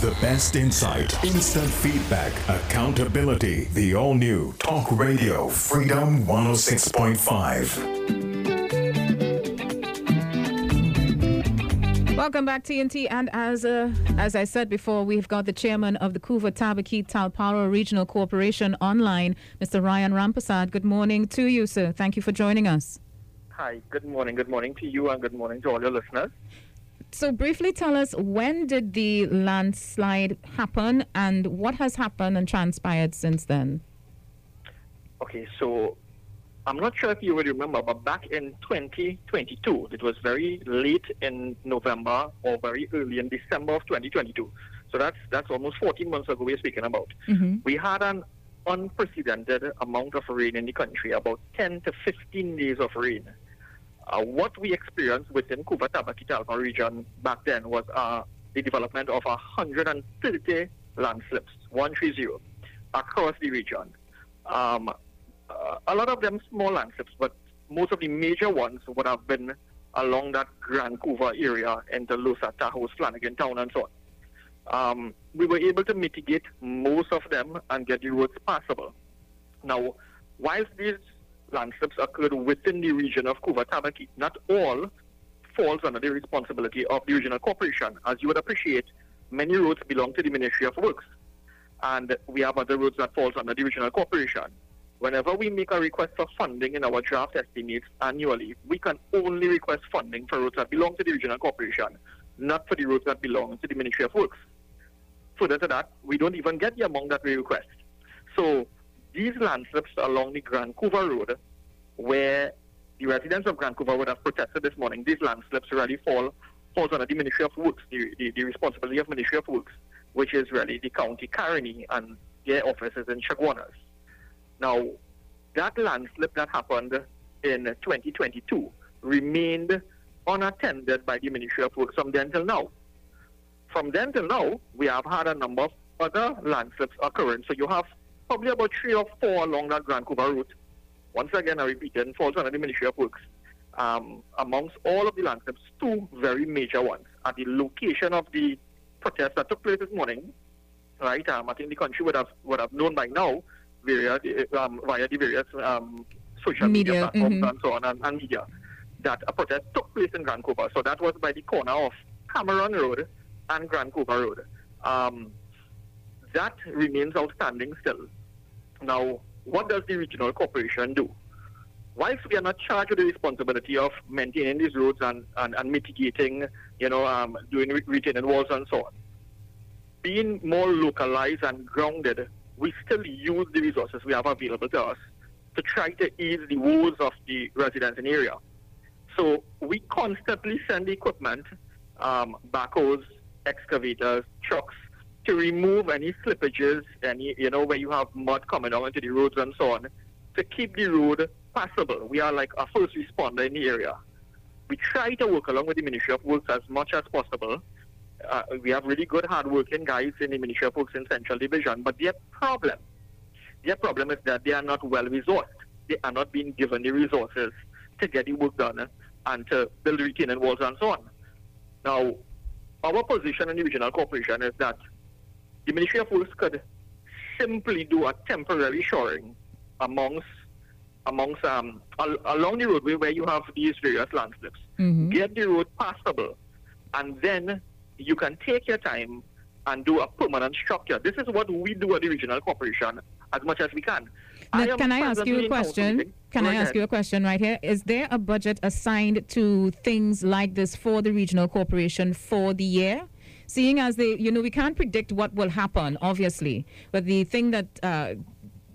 The best insight, instant feedback, accountability. The all new Talk Radio Freedom 106.5. Welcome back, TNT. And as uh, as I said before, we've got the chairman of the Couva Tabaquite Talparo Regional Corporation online, Mr. Ryan Rampersad. Good morning to you, sir. Thank you for joining us. Hi, good morning. Good morning to you and good morning to all your listeners. So, briefly tell us when did the landslide happen and what has happened and transpired since then? Okay, so I'm not sure if you will remember, but back in 2022, it was very late in November or very early in December of 2022. So that's that's almost 14 months ago we're speaking about. Mm-hmm. We had an unprecedented amount of rain in the country, about 10 to 15 days of rain. Uh, what we experienced within Couva Tabaquite Talpa region back then was uh, the development of 130 landslips, 130, across the region. Um, uh, a lot of them small landslips, but most of the major ones would have been along that Grand Couva area and the Losa, Tahoe, Flanagin Town, and so on. Um, we were able to mitigate most of them and get the roads passable. Now, whilst these landslips occurred within the region of Couva Tabaquite. Not all falls under the responsibility of the regional corporation. As you would appreciate, many roads belong to the Ministry of Works, and we have other roads that falls under the regional corporation. Whenever we make a request for funding in our draft estimates annually, we can only request funding for roads that belong to the regional corporation, not for the roads that belong to the Ministry of Works. Further to that, we don't even get the amount that we request. So these landslips along the Grand Couva Road, where the residents of Grand Couva would have protested this morning, these landslips really fall falls under the Ministry of Works, the, the, the responsibility of Ministry of Works, which is really the County Caroni and their offices in Chaguanas. Now, that landslip that happened in 2022 remained unattended by the Ministry of Works from then till now. From then till now, we have had a number of other landslips occurring. So you have probably about three or four along that Grand Couva route. Once again, I repeat, it falls under the Ministry of Works. Um, amongst all of the landslips, two very major ones at the location of the protest that took place this morning. Right, um, I think the country would have would have known by now via the, um, via the various um, social media, media platforms mm-hmm. and so on and, and, media that a protest took place in Grand Couva. So that was by the corner of Cameron Road and Grand Couva Road. Um, that remains outstanding still. Now, what does the regional corporation do? Whilst we are not charged with the responsibility of maintaining these roads and, and, and mitigating, you know, um, doing retaining walls and so on, being more localized and grounded, we still use the resources we have available to us to try to ease the woes of the residents in the area. So we constantly send equipment, um, backhoes, excavators, trucks, to remove any slippages, any, you know, where you have mud coming down into the roads and so on, to keep the road passable. We are like a first responder in the area. We try to work along with the Ministry of Works as much as possible. Uh, we have really good, hardworking guys in the Ministry of Works in Central Division, but their problem, their problem is that they are not well resourced. They are not being given the resources to get the work done and to build retaining walls and so on. Now, our position in the regional corporation is that the Ministry of Works could simply do a temporary shoring amongst amongst um al- along the roadway where you have these various landslips. Mm-hmm. Get the road passable, and then you can take your time and do a permanent structure. This is what we do at the regional corporation as much as we can. Now, I can I ask you a question? Can I ask you a question right here? Is there a budget assigned to things like this for the regional corporation for the year? Seeing as they, you know, we can't predict what will happen, obviously. But the thing that uh,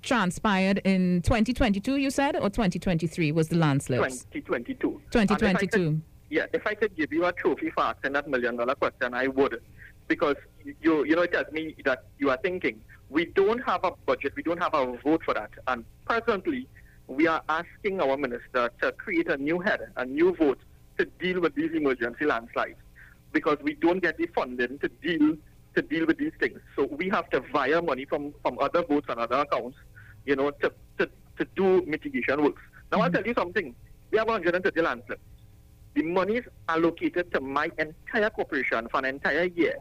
transpired in 2022, you said, or 2023 was the landslips? 2022. 2022. yeah, if I could give you a trophy for asking that million dollar question, I would. Because you, you know, it tells me that you are thinking. We don't have a budget, we don't have a vote for that. And presently, we are asking our minister to create a new head, a new vote to deal with these emergency landslides because we don't get the funding to deal to deal with these things. So we have to wire money from, from other boats and other accounts, you know, to, to, to do mitigation works. Now mm-hmm. I'll tell you something. We have 130 landslips. The money is allocated to my entire corporation for an entire year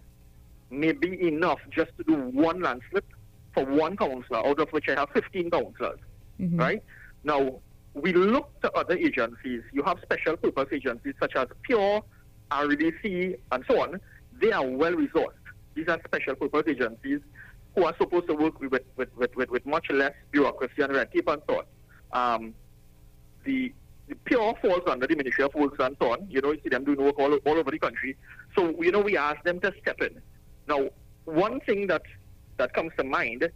may be enough just to do one landslip for one councillor, out of which I have 15 councillors, mm-hmm. right? Now, we look to other agencies. You have special purpose agencies such as Pure, RDC, and so on. They are well resourced. These are special purpose agencies who are supposed to work with, with, with, with, with much less bureaucracy and red tape and so on. Um, the, the Pure falls under the Ministry of Works and so on. You know, you see them doing work all, all over the country. So, you know, we ask them to step in. Now, one thing that, that comes to mind,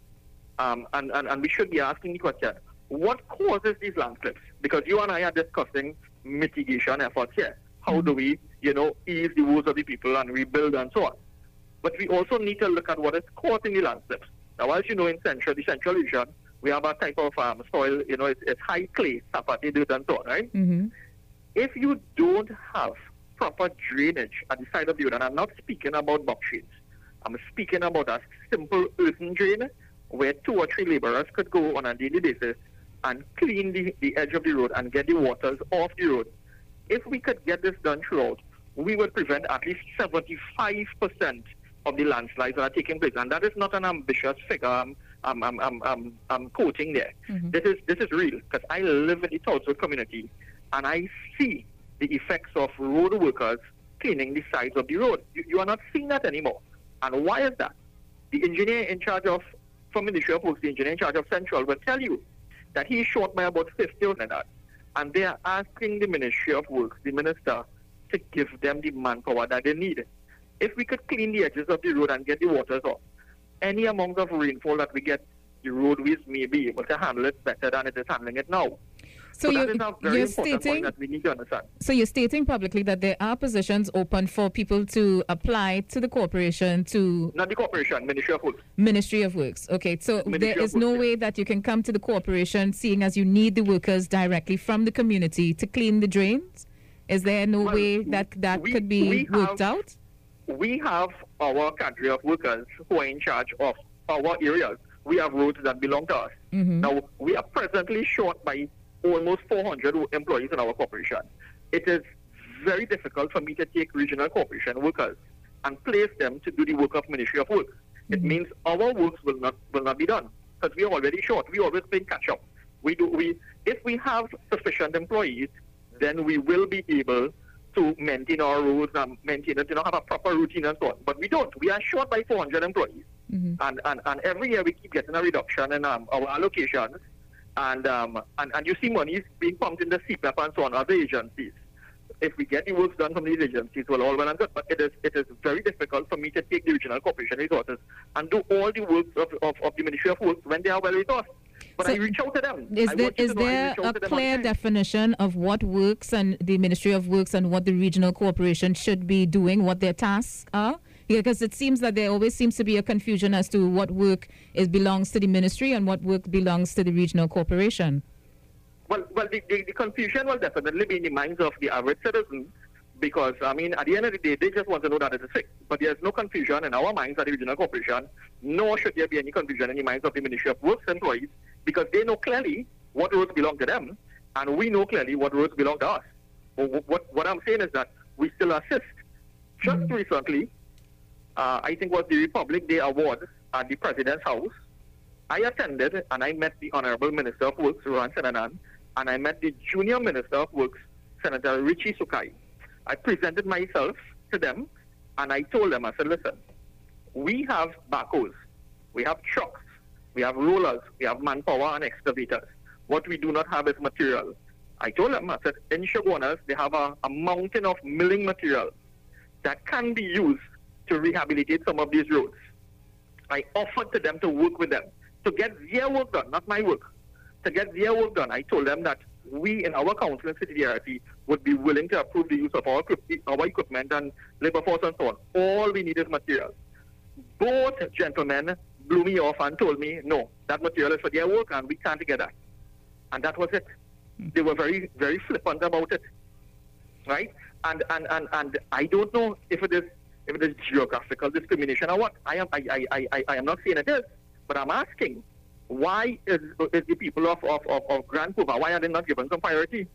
um, and, and, and we should be asking the question, what causes these landslips? Because you and I are discussing mitigation efforts here. How do we, you know, ease the woes of the people and rebuild and so on? But we also need to look at what is causing the landslips. Now, as you know, in central, the central region, we have a type of um, soil, you know, it's, it's high clay, sapati, dirt, and so on, right? Mm-hmm. If you don't have proper drainage at the side of the road, and I'm not speaking about box sheets, I'm speaking about a simple earthen drain where two or three laborers could go on a daily basis and clean the, the edge of the road and get the waters off the road. If we could get this done throughout, we would prevent at least 75% of the landslides that are taking place. And that is not an ambitious figure I'm, I'm, I'm, I'm, I'm, I'm quoting there. Mm-hmm. This, is, this is real because I live in the Tulsa community and I see the effects of road workers cleaning the sides of the road. You, you are not seeing that anymore. And why is that? The engineer in charge of, from Ministry of Works, the engineer in charge of Central will tell you that he is short by about 50 of that. And they are asking the Ministry of Works, the minister, to give them the manpower that they need. If we could clean the edges of the road and get the waters off, any amount of rainfall that we get, the roadways may be able to handle it better than it is handling it now. So, so you're, you're stating So you're stating publicly that there are positions open for people to apply to the corporation to not the corporation, Ministry of Works. Ministry of Works. Okay, so Ministry there is no way that you can come to the corporation, seeing as you need the workers directly from the community to clean the drains. Is there no well, way that that we, could be worked have, out? We have our cadre of workers who are in charge of our areas. We have roads that belong to us. Mm-hmm. Now we are presently short by almost 400 employees in our corporation. It is very difficult for me to take regional corporation workers and place them to do the work of Ministry of Works. Mm-hmm. It means our works will not will not be done because we are already short. We always play catch up. We do we if we have sufficient employees, then we will be able to maintain our roads and maintain it, you know, have a proper routine and so on. But we don't. We are short by 400 employees. Mm-hmm. And, and, and every year we keep getting a reduction in um, our allocations and, um, and, and you see money is being pumped in the CEPEP and so on, other agencies. If we get the work done from these agencies, well, all well and good. But it is it is very difficult for me to take the regional corporation resources and do all the work of, of, of the Ministry of Works when they are well resourced. But so I reach out to them. Is there, is there a clear definition of what works and the Ministry of Works and what the regional corporation should be doing, what their tasks are? because it seems that there always seems to be a confusion as to what work is belongs to the ministry and what work belongs to the regional corporation. Well, well, the, the, the confusion will definitely be in the minds of the average citizen because, I mean, at the end of the day, they just want to know that it is a fixed. But there's no confusion in our minds at the regional corporation, nor should there be any confusion in the minds of the Ministry of Works employees because they know clearly what roads belong to them, and we know clearly what roads belong to us. What, what, what I'm saying is that we still assist. Just mm-hmm. recently, uh, I think was the Republic Day Award at the President's House. I attended and I met the Honorable Minister of Works, Rohan Sinanan, and I met the Junior Minister of Works, Senator Richie Sookhai. I presented myself to them and I told them, I said, listen, we have backhoes, we have trucks, we have rollers, we have manpower and excavators. What we do not have is material. I told them, I said, in Chaguanas, they have a, a mountain of milling material that can be used to rehabilitate some of these roads. I offered to them to work with them to get their work done, not my work. To get their work done, I told them that we in our council CTTRC would be willing to approve the use of our, our equipment and labor force and so on. All we need is material. Both gentlemen blew me off and told me, no, that material is for their work and we can't get that. And that was it. They were very, very flippant about it. Right? And, and, and, and I don't know if it is if it is geographical discrimination or what. I am, I, I, I, I am not saying it is, but I'm asking, why is, is the people of, of, of, of Grand Couva, why are they not given some priority?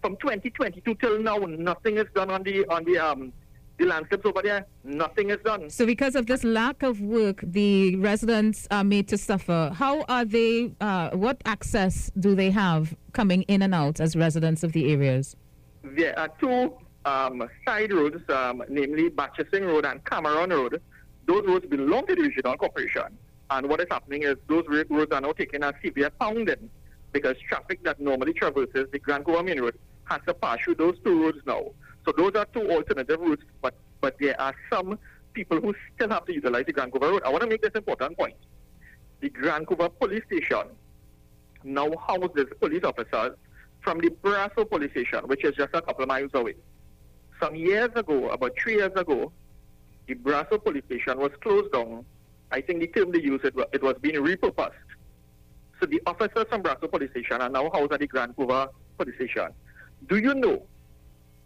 From 2022 till now, nothing is done on the on the um the landscapes over there, nothing is done. So, because of this lack of work, the residents are made to suffer. How are they? Uh, what access do they have coming in and out as residents of the areas? There are two um, side roads, um, namely Batchesing Road and Cameron Road. Those roads belong to the regional corporation. And what is happening is those roads are now taking a severe pounding because traffic that normally traverses the Grand Couva Main Road has to pass through those two roads now. So those are two alternative routes, but, but there are some people who still have to utilize the Grand Couva Road. I want to make this important point. The Grand Couva Police Station now houses police officers from the Brasso Police Station, which is just a couple of miles away. Some years ago, about three years ago, the Brasso Police Station was closed down. I think the term they used, it, it was being repurposed. So the officers from Brasso Police Station are now housed at the Grand Couva Police Station. Do you know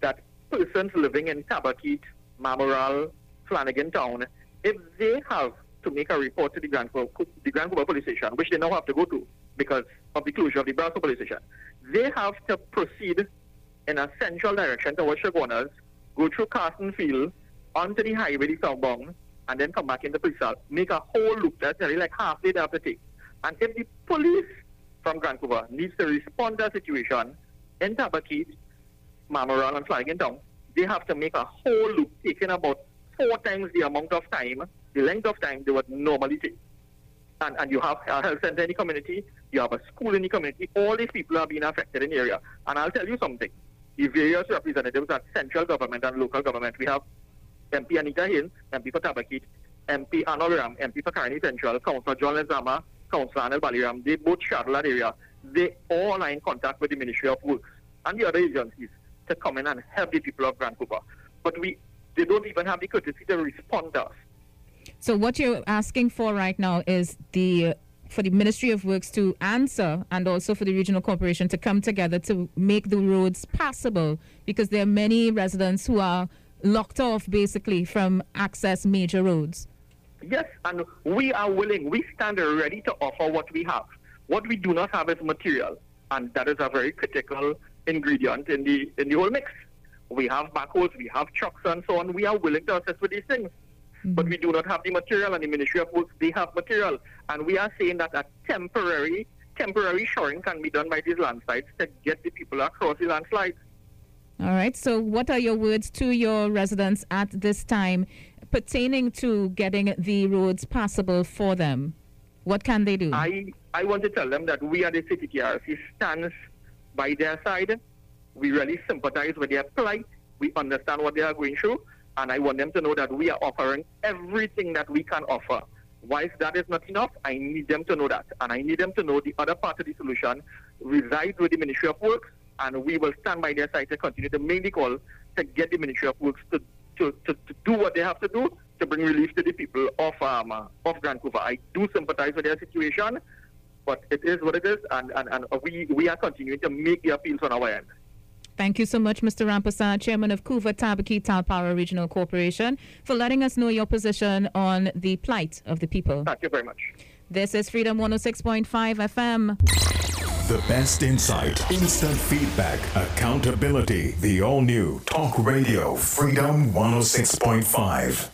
that persons living in Tabaquite, Mamoral, Flanagin Town, if they have to make a report to the Grand the Grand Couva Police Station, which they now have to go to because of the closure of the Brasso Police Station, they have to proceed in a central direction towards Chaguanas, go through Carlsen Field, onto the highway, the southbound, and then come back into the police make a whole loop. That's nearly like half day they have to take. And if the police from Grand Couva needs to respond to a situation in Tabaquite, Mamoral, and Flanagin Town, they have to make a whole loop, taking about four times the amount of time, the length of time they would normally take. And, and you have a health center in the community, you have a school in the community, all these people are being affected in the area. And I'll tell you something. The various representatives at central government and local government, we have MP Anita Hill, MP for Tabaquite, MP Arnold Ram, MP for Caroni Central, Councillor John Lezama, Councillor Anil Baliram, they both shadow that area. They all are in contact with the Ministry of Works and the other agencies to come in and help the people of Grand Couva. But we, they don't even have the courtesy to respond to us. So what you're asking for right now is the for the Ministry of Works to answer and also for the regional corporation to come together to make the roads passable because there are many residents who are locked off basically from access major roads. Yes, and we are willing, we stand ready to offer what we have. What we do not have is material, and that is a very critical ingredient in the in the whole mix. We have backhoes, we have trucks, and so on. We are willing to assist with these things. Mm-hmm. But we do not have the material, and the Ministry of Works, they have material. And we are saying that a temporary temporary shoring can be done by these landslides to get the people across the landslides. All right. So, what are your words to your residents at this time pertaining to getting the roads passable for them? What can they do? I, I want to tell them that we at the CTTRC stands by their side. We really sympathize with their plight. We understand what they are going through. And I want them to know that we are offering everything that we can offer. Whilst that is not enough, I need them to know that. And I need them to know the other part of the solution resides with the Ministry of Works. And we will stand by their side to continue to make the call to get the Ministry of Works to, to, to, to do what they have to do to bring relief to the people of um, of Grand Couva. I do sympathize with their situation, but it is what it is, and, and, and we, we are continuing to make the appeals on our end. Thank you so much, Mr. Rampasa, Chairman of Couva Tabaquite Talparo Regional Corporation, for letting us know your position on the plight of the people. Thank you very much. This is Freedom 106.5 FM. The best insight, instant feedback, accountability. The all new Talk Radio Freedom 106.5.